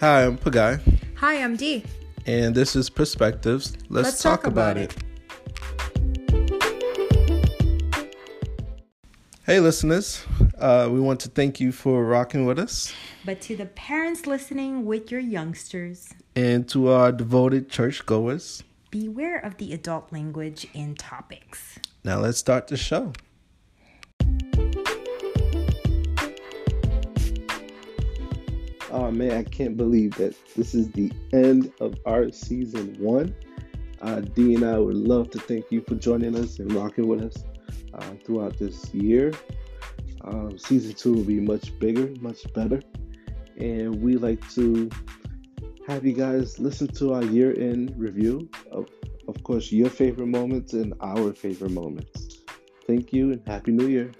Hi, I'm Pagai, Hi, I'm Dee. and this is Perspectives. Let's, talk, about, it. Hey, listeners. Uh, we want to thank you for rocking with us. But to the parents listening with your youngsters, And to our devoted churchgoers. beware of the adult language and topics. Now, let's start the show. Oh man, I can't believe that this is the end of our season one. Uh, Dee and I would love to thank you for joining us and rocking with us uh, throughout this year. Um, season two will be much bigger, much better, and we like to have you guys listen to our year-end review of, of course, your favorite moments and our favorite moments. Thank you and happy New Year.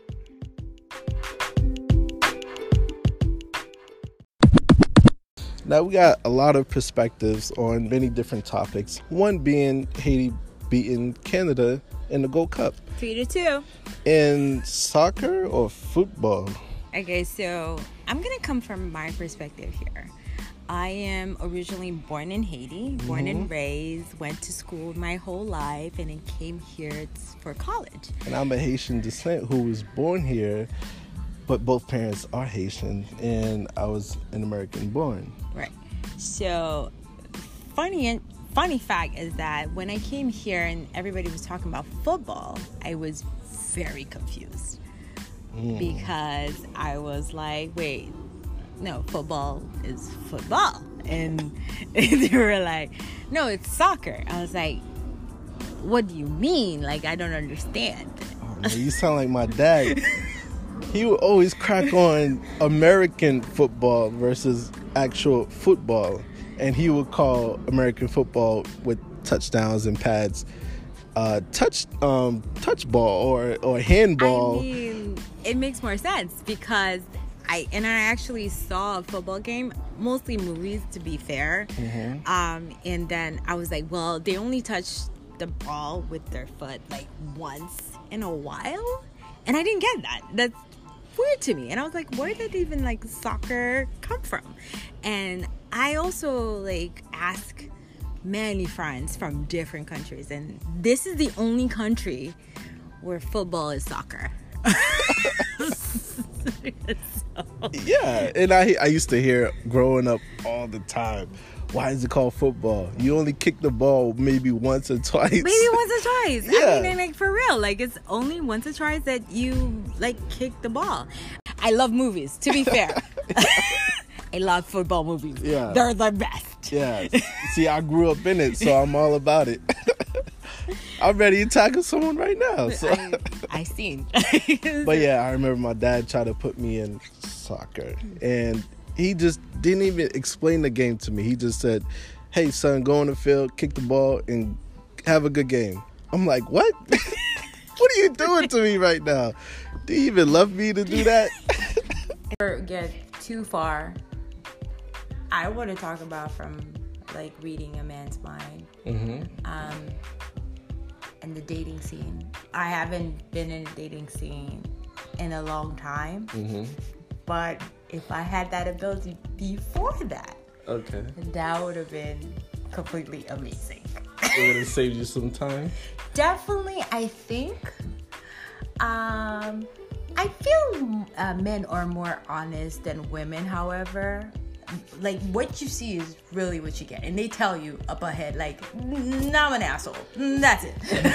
Now, we got a lot of perspectives on many different topics. One being Haiti beating Canada in the Gold Cup. Three to two. In soccer or football? Okay, so I'm gonna come from my perspective here. I am originally born in Haiti, born and mm-hmm. raised, went to school my whole life, and then came here for college. And I'm a Haitian descent who was born here, but both parents are Haitian, and I was an American born. Right. So, funny and funny fact is that when I came here and everybody was talking about football, I was very confused hmm. because I was like, wait, no, football is football, and they were like, no, it's soccer. I was like, what do you mean? Like, I don't understand. Oh, man, you sound like my dad. he would always crack on American football versus actual football, and he would call American football with touchdowns and pads. Uh, touch um touch ball or or handball I mean, it makes more sense because I and I actually saw a football game, mostly movies to be fair. Um, and then I was like, well, they only touch the ball with their foot like once in a while, and I didn't get that. That's weird to me. And I was like, where did even like soccer come from? And I also like ask many friends from different countries, and this is the only country where football is soccer. So- Yeah, and I I used to hear growing up all the time. Why is it called football? You only kick the ball maybe once or twice. Maybe once or twice. Yeah. I mean, like for real, like it's only once or twice that you like kick the ball. I love movies. To be fair, I love football movies. Yeah. they're the best. Yeah. See, I grew up in it, so I'm all about it. I'm ready to tackle someone right now. So. I, I seen. But yeah, I remember my dad tried to put me in soccer, and he just didn't even explain the game to me. He just said, "Hey, son, go on the field, kick the ball, and have a good game." I'm like, "What? what are you doing to me right now? Do you even love me to do that?" Never get too far. I want to talk about from like reading a man's mind um, and the dating scene. I haven't been in a dating scene in a long time, but if I had that ability before that, okay, that would have been completely amazing. it would have saved you some time. Definitely, I think. Um, I feel uh, men are more honest than women. However, like what you see is really what you get, and they tell you up ahead, like, "Mm, "I'm an asshole." That's it.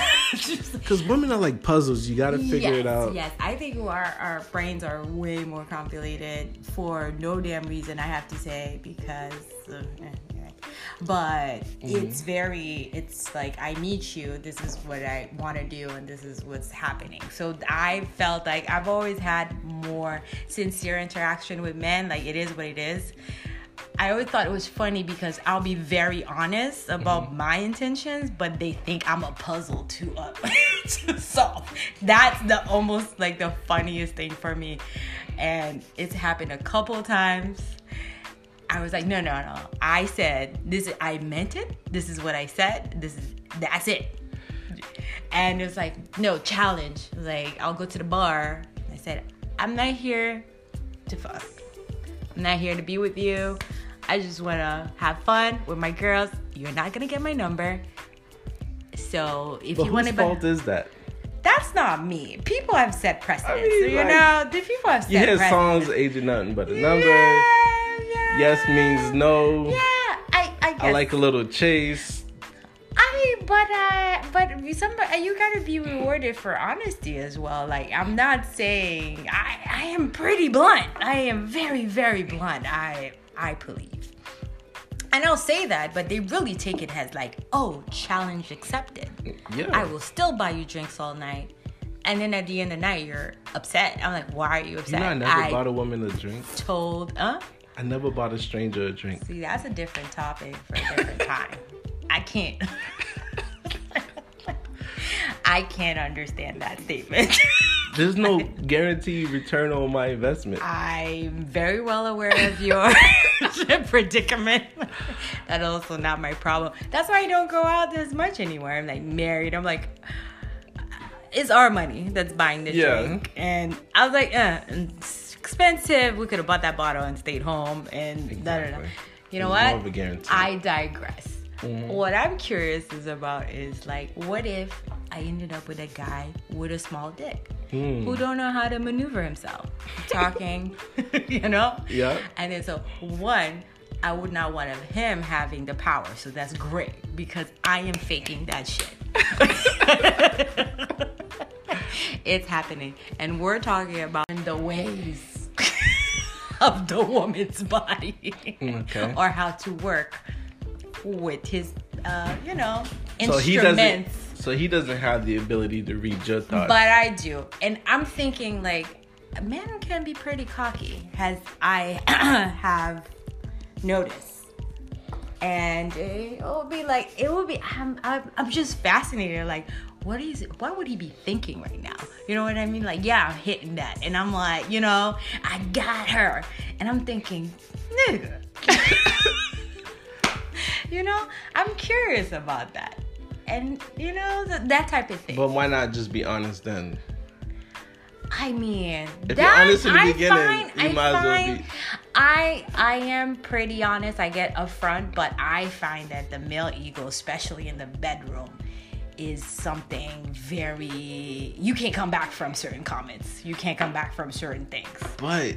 Because women are like puzzles. You got to figure yes, it out. Yes, I think our, our brains are way more complicated for no damn reason, I have to say, because. Uh, But it's very, it's like, I meet you, this is what I want to do, and this is what's happening. So I felt like I've always had more sincere interaction with men, like, it is what it is. I always thought it was funny because I'll be very honest about my intentions, but they think I'm a puzzle to uh, to solve. That's the almost like the funniest thing for me, and it's happened a couple times. I was like, no, no, no. I said this. I meant it. This is what I said. This is that's it. And it was like, no challenge. Like I'll go to the bar. I said, I'm not here to fuck. I'm not here to be with you. I just want to have fun with my girls. You're not gonna get my number. So if But you want whose to, fault is that? that's not me. People have set precedents. mean, you like, know, the people have set You hear precedents. songs aging nothing but a number. Yeah. Yes means no. Yeah, I, I guess. I like a little chase. I but uh but somebody you gotta be rewarded for honesty as well. Like I'm not saying I I am pretty blunt. I am very very blunt. I I believe. And I'll say that, but they really take it as like, oh, challenge accepted. Yeah. I will still buy you drinks all night. And then at the end of the night, you're upset. I'm like, why are you You upset? know, I never I bought a woman a drink. told, huh? I never bought a stranger a drink. See, that's a different topic for a different time. I can't. I can't understand that statement. There's no guaranteed return on my investment. I'm very well aware of your predicament. That's also not my problem. That's why I don't go out as much anymore. I'm like married. I'm like, it's our money that's buying the Yeah. drink. And I was like, uh, expensive. We could have bought that bottle and stayed home. And da, da. Exactly. you know what? more of a guarantee. I digress. Mm-hmm. What I'm curious is about is like, what if I ended up with a guy with a small dick Hmm. who don't know how to maneuver himself, talking, you know? Yeah. And then so one, I would not want of him having the power, so that's great because I am faking that shit. it's happening, and we're talking about the ways of the woman's body, Okay. or how to work with his, uh, you know, So he doesn't. So he doesn't have the ability to read your thoughts. But I do. And I'm thinking like a man can be pretty cocky, as I have noticed. And it will be like it will be I'm, I'm I'm just fascinated like what is what would he be thinking right now? You know what I mean? Like, yeah, I'm hitting that. And I'm like, you know, I got her. And I'm thinking, nigga. you know, I'm curious about that. And you know, th- that type of thing. But why not just be honest then? I mean, If that, you're honest in the I beginning, find, you I might as well be- I I am pretty honest. I get upfront, but I find that the male ego, especially in the bedroom, is something very. You can't come back from certain comments. You can't come back from certain things. But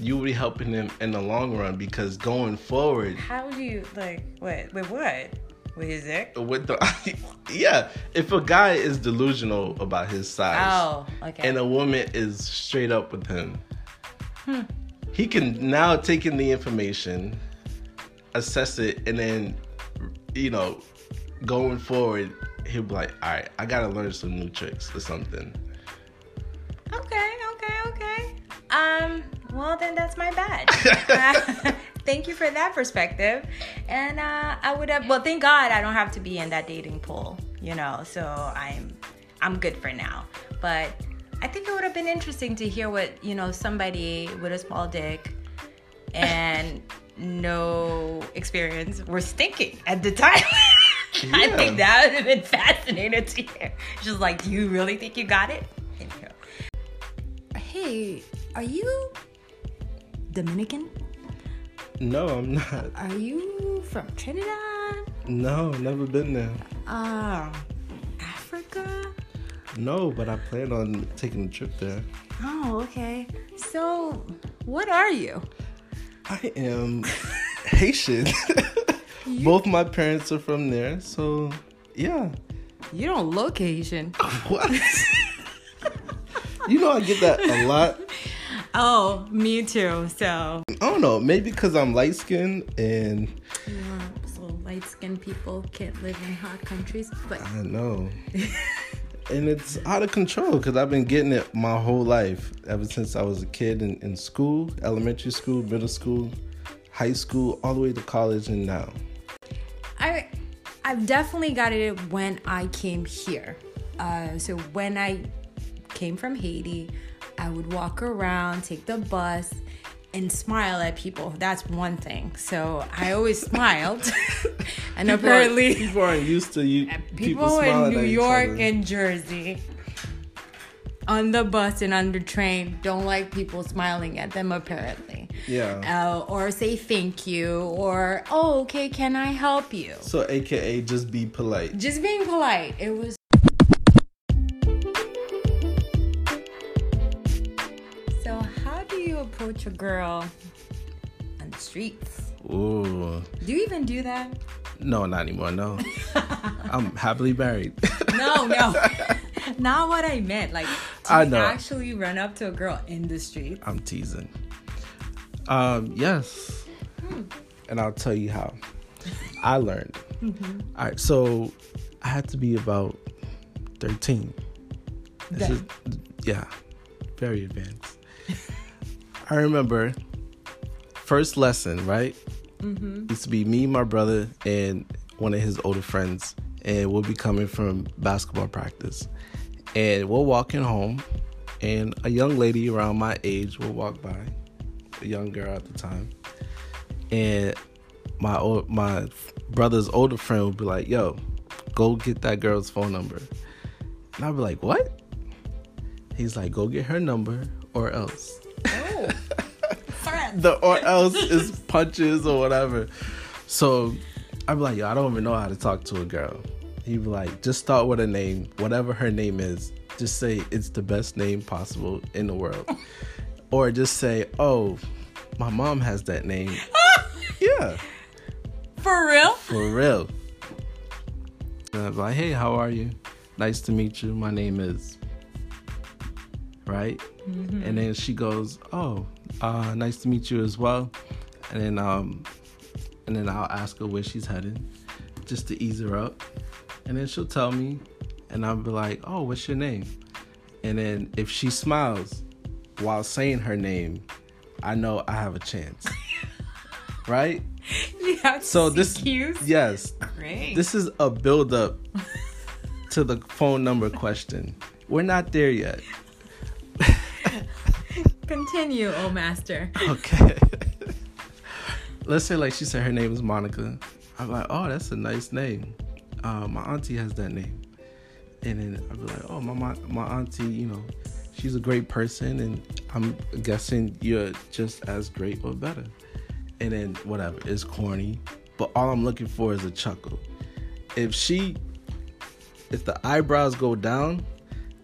you will be helping him in the long run because going forward How do you like what with what with his dick? with the yeah, if a guy is delusional about his size Oh, okay. and a woman is straight up with him, Hmm. he can now take in the information, assess it, and then you know, going forward, he'll be like, all right, I gotta learn some new tricks or something. Okay, okay, okay. Um, well then that's my bad. Uh, thank you for that perspective. And uh I would have well thank God I don't have to be in that dating pool, you know, so I'm I'm good for now. But I think it would have been interesting to hear what, you know, somebody with a small dick and no experience was thinking at the time. I think that would have been fascinating to hear. Just like, do you really think you got it? Anyhow. Hey, are you Dominican? No, I'm not. Are you from Trinidad? No, never been there. Um, Africa? No, but I plan on taking a trip there. Oh, okay. So, what are you? I am Haitian. Both my parents are from there, so yeah. You don't look Asian. What? you know I get that a lot. Oh, me too. So, I don't know, maybe because I'm light skinned and yeah, so light skinned people can't live in hot countries. But I know. and it's out of control because I've been getting it my whole life, ever since I was a kid in, in school, elementary school, middle school, high school, all the way to college and now. I I've definitely got it when I came here. Uh, so when I came from Haiti, I would walk around, take the bus, and smile at people. That's one thing. So I always smiled, and apparently people aren't used to you. people, smiling in New York and Jersey on the bus and on the train don't like people smiling at them apparently. Yeah. Uh, or say thank you or oh okay can I help you? So, AKA, just be polite. Just being polite. It was So how do you approach a girl on the streets? Ooh. Do you even do that? No, not anymore. No. I'm happily married. No, no. Not what I meant. Like I know. actually run up to a girl in the street. I'm teasing. Um, yes. Hmm. And I'll tell you how. I learned. Mm-hmm. All right, so I had to be about 13. This is, yeah, very advanced. I remember first lesson, right? It used to be me, my brother, and one of his older friends, and we'll be coming from basketball practice. And we're walking home, and a young lady around my age will walk by, young girl at the time, and my old, my brother's older friend would be like, "Yo, go get that girl's phone number," and I'd be like, "What?" He's like, "Go get her number, or else." Oh. the or else is punches or whatever. So I'd be like, yo, I don't even know how to talk to a girl. He'd be like, just start with a name, whatever her name is. Just say it's the best name possible in the world. Or just say, oh, my mom has that name. yeah, For real? for real. Like, hey, how are you? Nice to meet you. My name is. Right? And then she goes, oh, uh, nice to meet you as well. And then, um, and then I'll ask her where she's headed, just to ease her up. And then she'll tell me, and I'll be like, oh, what's your name? And then if she smiles while saying her name, I know I have a chance. right? To So this, cues? yes, Great. this is a build up to the phone number question. We're not there yet. Continue, oh master. Okay. Let's say like she said her name is Monica. I'm like, oh, that's a nice name. Uh, my auntie has that name. And then I'd be like, oh, my, my my auntie, you know, she's a great person, and I'm guessing you're just as great or better. And then whatever, it's corny, but all I'm looking for is a chuckle. If she, if the eyebrows go down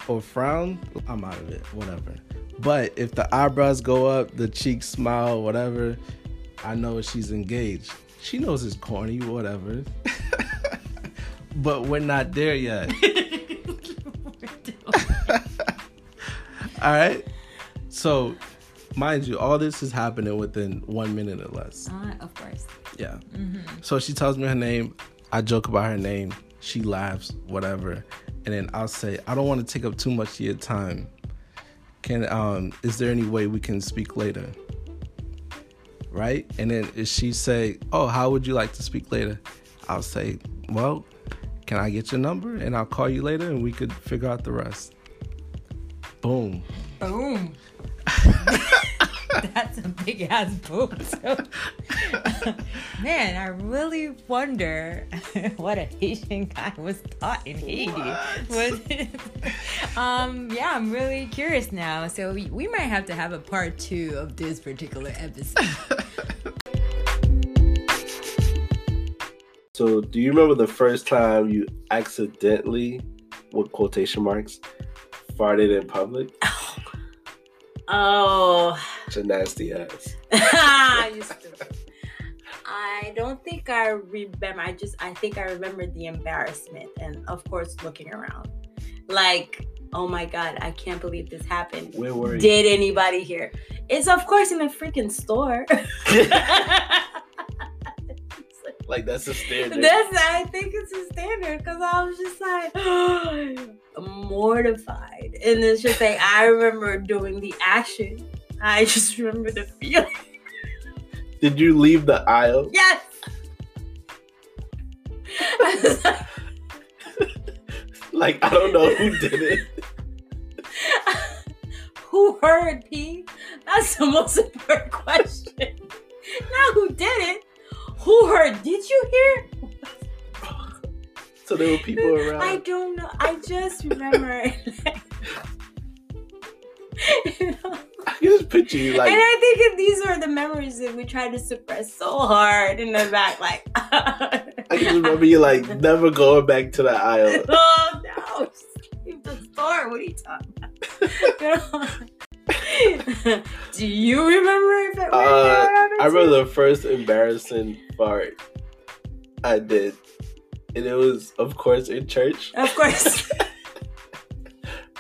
or frown, I'm out of it. Whatever. But if the eyebrows go up, the cheeks smile, whatever, I know she's engaged. She knows it's corny, whatever. but we're not there yet. All right. So, mind you, all this is happening within one minute or less. Uh, of course. Yeah. So she tells me her name. I joke about her name. She laughs, whatever. And then I'll say, I don't want to take up too much of your time. Can um is there any way we can speak later? Right? And then if she say, Oh, how would you like to speak later? I'll say, Well, can I get your number? And I'll call you later and we could figure out the rest. Boom. Boom. That's a big ass boom. So, man, I really wonder what a Haitian guy was taught in Haiti. Was um, yeah, I'm really curious now. So we, we might have to have a part two of this particular episode. So, do you remember the first time you accidentally, with quotation marks, farted in public? Oh, It's a nasty ass. I. I don't think I remember. I just I think I remember the embarrassment and of course looking around. Like, oh my god, I can't believe this happened. Where were you? Did anybody hear? It's of course in a freaking store. Like that's a standard. That's I think it's a standard because I was just like mortified. And it's just like I remember doing the action. I just remember the feeling. Did you leave the aisle? Yes. Like I don't know who did it. who heard P? That's the most important question. Not who did it. Who heard? Did you hear? So there were people around. I don't know. I just remember. You know? I just picture you like and I think that these are the memories that we try to suppress so hard in the back, like, I can just remember you like never going back to the aisle. oh no, just leave the store. What are you talking about? Do you remember if it Uh, I remember the first embarrassing fart I did, and it was, of course, in church. Of course.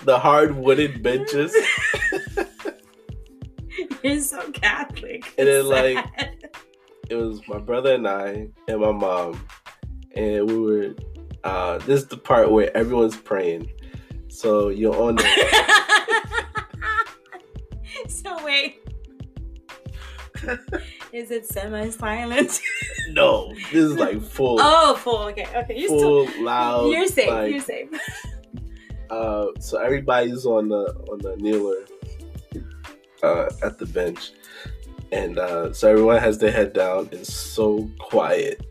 The hard wooden benches, You're so Catholic. And then, like, it was my brother and I and my mom, and we were. Uh, this is the part where everyone's praying, so you're on the. So wait. Is it semi-silent? No, this is like full, oh, full. Okay, okay. You're still. full, loud. You're safe. like, you're safe. uh, so everybody's on the on the kneeler uh, at the bench, and uh, so everyone has their head down. It's so quiet.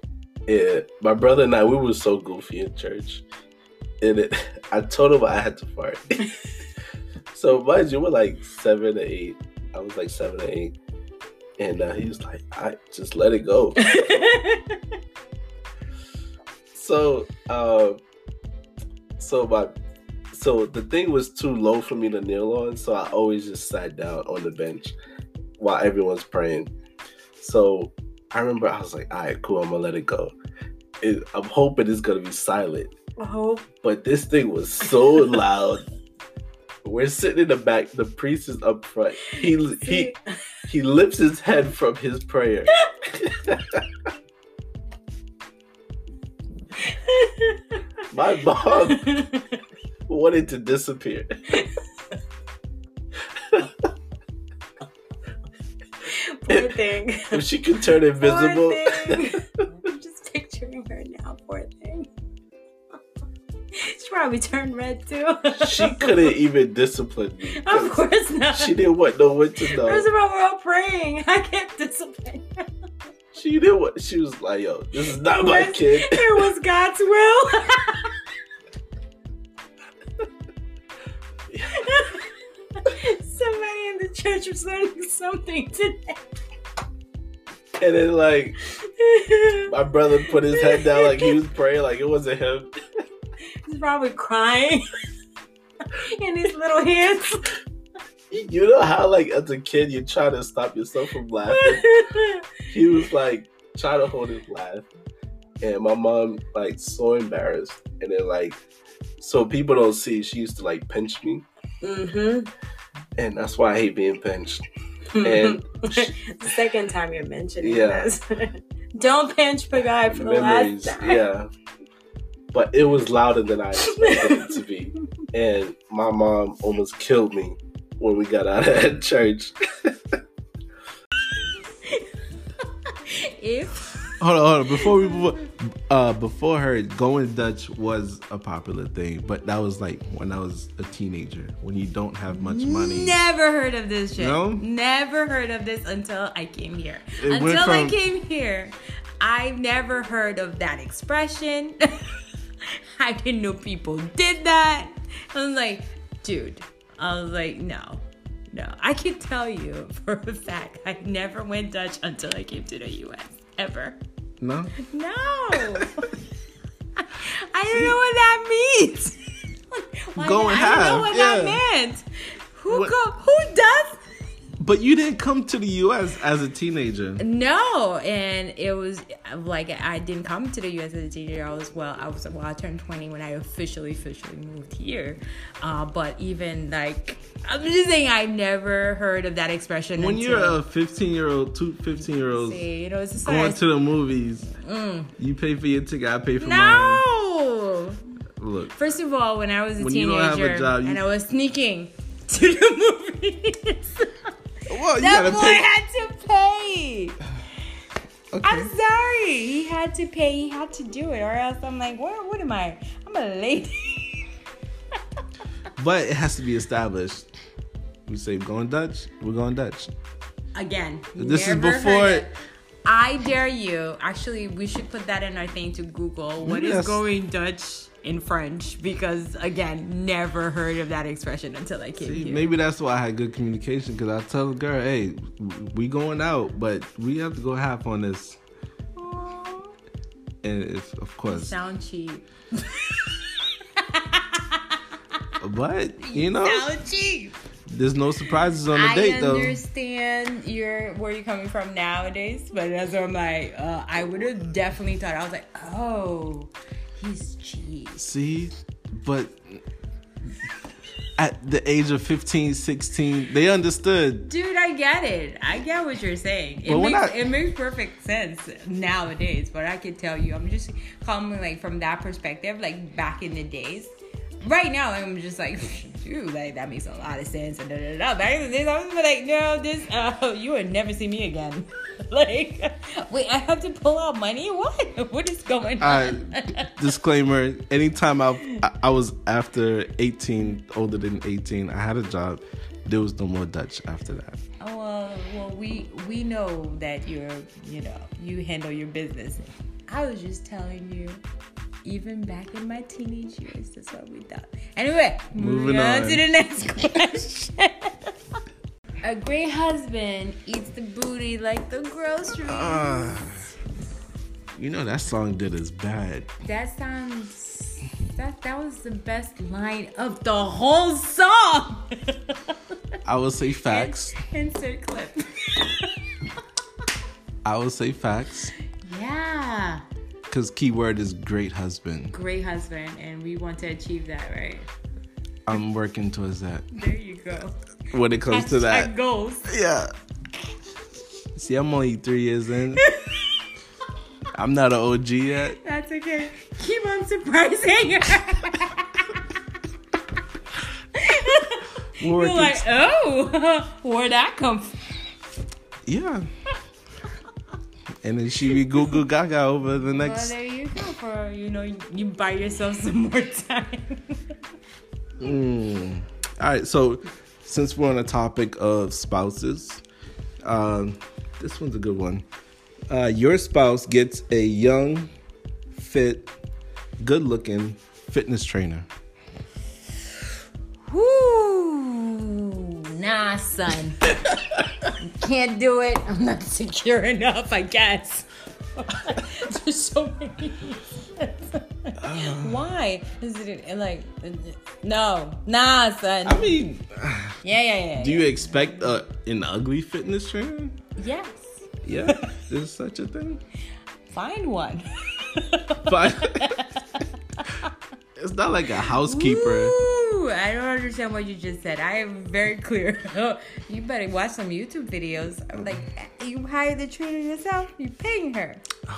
Yeah, my brother and I, we were so goofy in church, and it, I told him I had to fart. so mind you, we're like seven or eight. I was like seven or eight, and uh, he was like, "I just let it go." so uh, so my so the thing was too low for me to kneel on so i always just sat down on the bench while everyone's praying. So i remember i was like all right cool i'm gonna let it go. It, i'm hoping it's gonna be silent. Oh, but this thing was so loud we're sitting in the back. The priest is up front. He he he lifts his head from his prayer. My mom wanted to disappear. Poor thing. if she could turn invisible probably turned red too. she couldn't even discipline me. Of course not. She didn't want no one to First of all, we're all praying. I can't discipline. She did what. She was like, "Yo, this is not my was- kid." It was God's will. Somebody in the church was learning something today. And then like my brother put his head down like he was praying, like it wasn't him. Probably crying in his little hands. You know how like as a kid you try to stop yourself from laughing. He was like trying to hold his laugh, and my mom like so embarrassed. And then like so people don't see, she used to like pinch me, mm-hmm. and that's why I hate being pinched. And the second time you're mentioning Yeah. this. Don't pinch the guy for the memories, last time. yeah. But it was louder than I expected it to be, and my mom almost killed me when we got out of church. if Hold on, hold on. Before we move, on, uh, before her, going Dutch was a popular thing, but that was like when I was a teenager, when you don't have much money. Never heard of this shit. No? Never heard of this until I came here. It went until I came here, I've never heard of that expression. I didn't know people did that. I was like, dude, I was like, no. No, I can tell you for a fact I never went Dutch until I came to the US. Ever. No, No. I don't know what that means. Go and I don't know what yeah. that meant. Who What- go? Who does? But you didn't come to the U.S. as a teenager. No, and it was like I didn't come to the U.S. as a teenager. I was well, I was well, I turned twenty when I officially, officially moved here. Uh, but even like, I'm just saying, I never heard of that expression. When you're a 15 year old, two 15 year olds see, you know, it's going to the movies, you pay for your ticket, I pay for mine. no. Look, First of all, when I was a When you a teenager job, and I was sneaking to the movies, well, you that boy pay. had to pay. Okay. I'm sorry. He had to pay. He had to do it, or else I'm like, what? What am I? I'm a lady. But it has to be established. We say going Dutch. We're going Dutch. Again. This is before. I dare you. Actually, we should put that in our thing to Google. What is Yes. going Dutch in French? Because again, never heard of that expression until I came See, here. maybe that's why I had good communication because I tell the girl, hey, we going out, but we have to go half on this. And if, of course, sound cheap. but you know, Sound cheap. there's no surprises on the I date though. I understand your where you're coming from nowadays, but that's what I'm like. Uh, I would have definitely thought. I was like, oh, he's cheap. See, but at the age of 15, 16, they understood. Dude, I get it. I get what you're saying. It makes it makes perfect sense nowadays. But I can tell you, I'm just coming like from that perspective, like back in the days. Right now, I'm just like, dude, like that makes a lot of sense. And da, da, da. Back in the days, I was like, no, this, uh, you would never see me again. like, wait, I have to pull out money. What? What is going on? Uh, disclaimer: Anytime I, I I was after 18, older than 18, I had a job. There was no more Dutch after that. Oh, well, well, we we know that you're, you know, you handle your business. I was just telling you, even back in my teenage years, that's what we thought. Anyway, moving Moving on, on. to the next question. A great husband eats the booty like the groceries. Uh, you know that song did us bad. that sounds. That that was the best line of the whole song. I will say facts. Insert clip. I will say facts. Because keyword is great husband. great husband and we want to achieve that right I'm working towards that. there you go When it comes to that. goals Yeah. See, I'm only three years in. I'm not an OG yet. that's okay keep on surprising you're like oh where'd that come from Yeah. And then she be Goo Goo Gaga over the next. well there you go for you know you buy yourself some more time Mm. All right, so since we're on the topic of spouses, um, this one's a good one. Uh, your spouse gets a young, fit, good-looking fitness trainer. Whoo, nah son can't do it. I'm not secure enough i guess. There's so many. Why? Is it like no. Nah son. I mean, yeah yeah yeah do you expect uh, an ugly fitness trainer? yes. Yeah, there's such a thing. find one. But it's not like a housekeeper. I don't understand what you just said. I am very clear. you better watch some YouTube videos. I'm like, you hire the trainer yourself. You're paying her.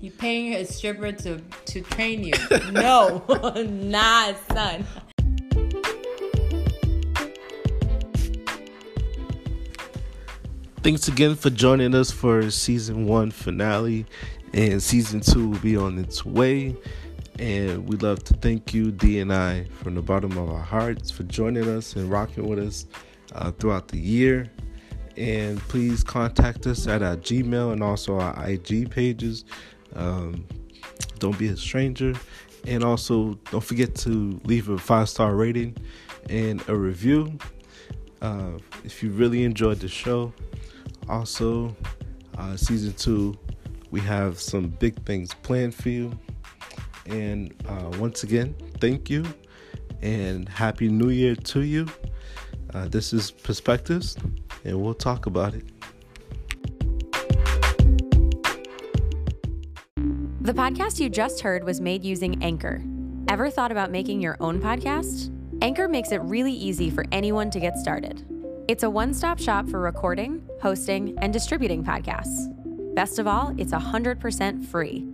You're paying a stripper to to train you? No, nah, son. Thanks again for joining us for season one finale, and season two will be on its way. And we'd love to thank you, Dee and I, from the bottom of our hearts, for joining us and rocking with us uh, throughout the year. And please contact us at our Gmail and also our IG pages. Um, don't be a stranger. And also, don't forget to leave a five star rating and a review uh, if you really enjoyed the show. Also, uh, season two, we have some big things planned for you. And uh, once again, thank you and happy new year to you. Uh, this is Perspectives, and we'll talk about it. The podcast you just heard was made using Anchor. Ever thought about making your own podcast? Anchor makes it really easy for anyone to get started. It's a one stop shop for recording, hosting, and distributing podcasts. Best of all, it's 100% free.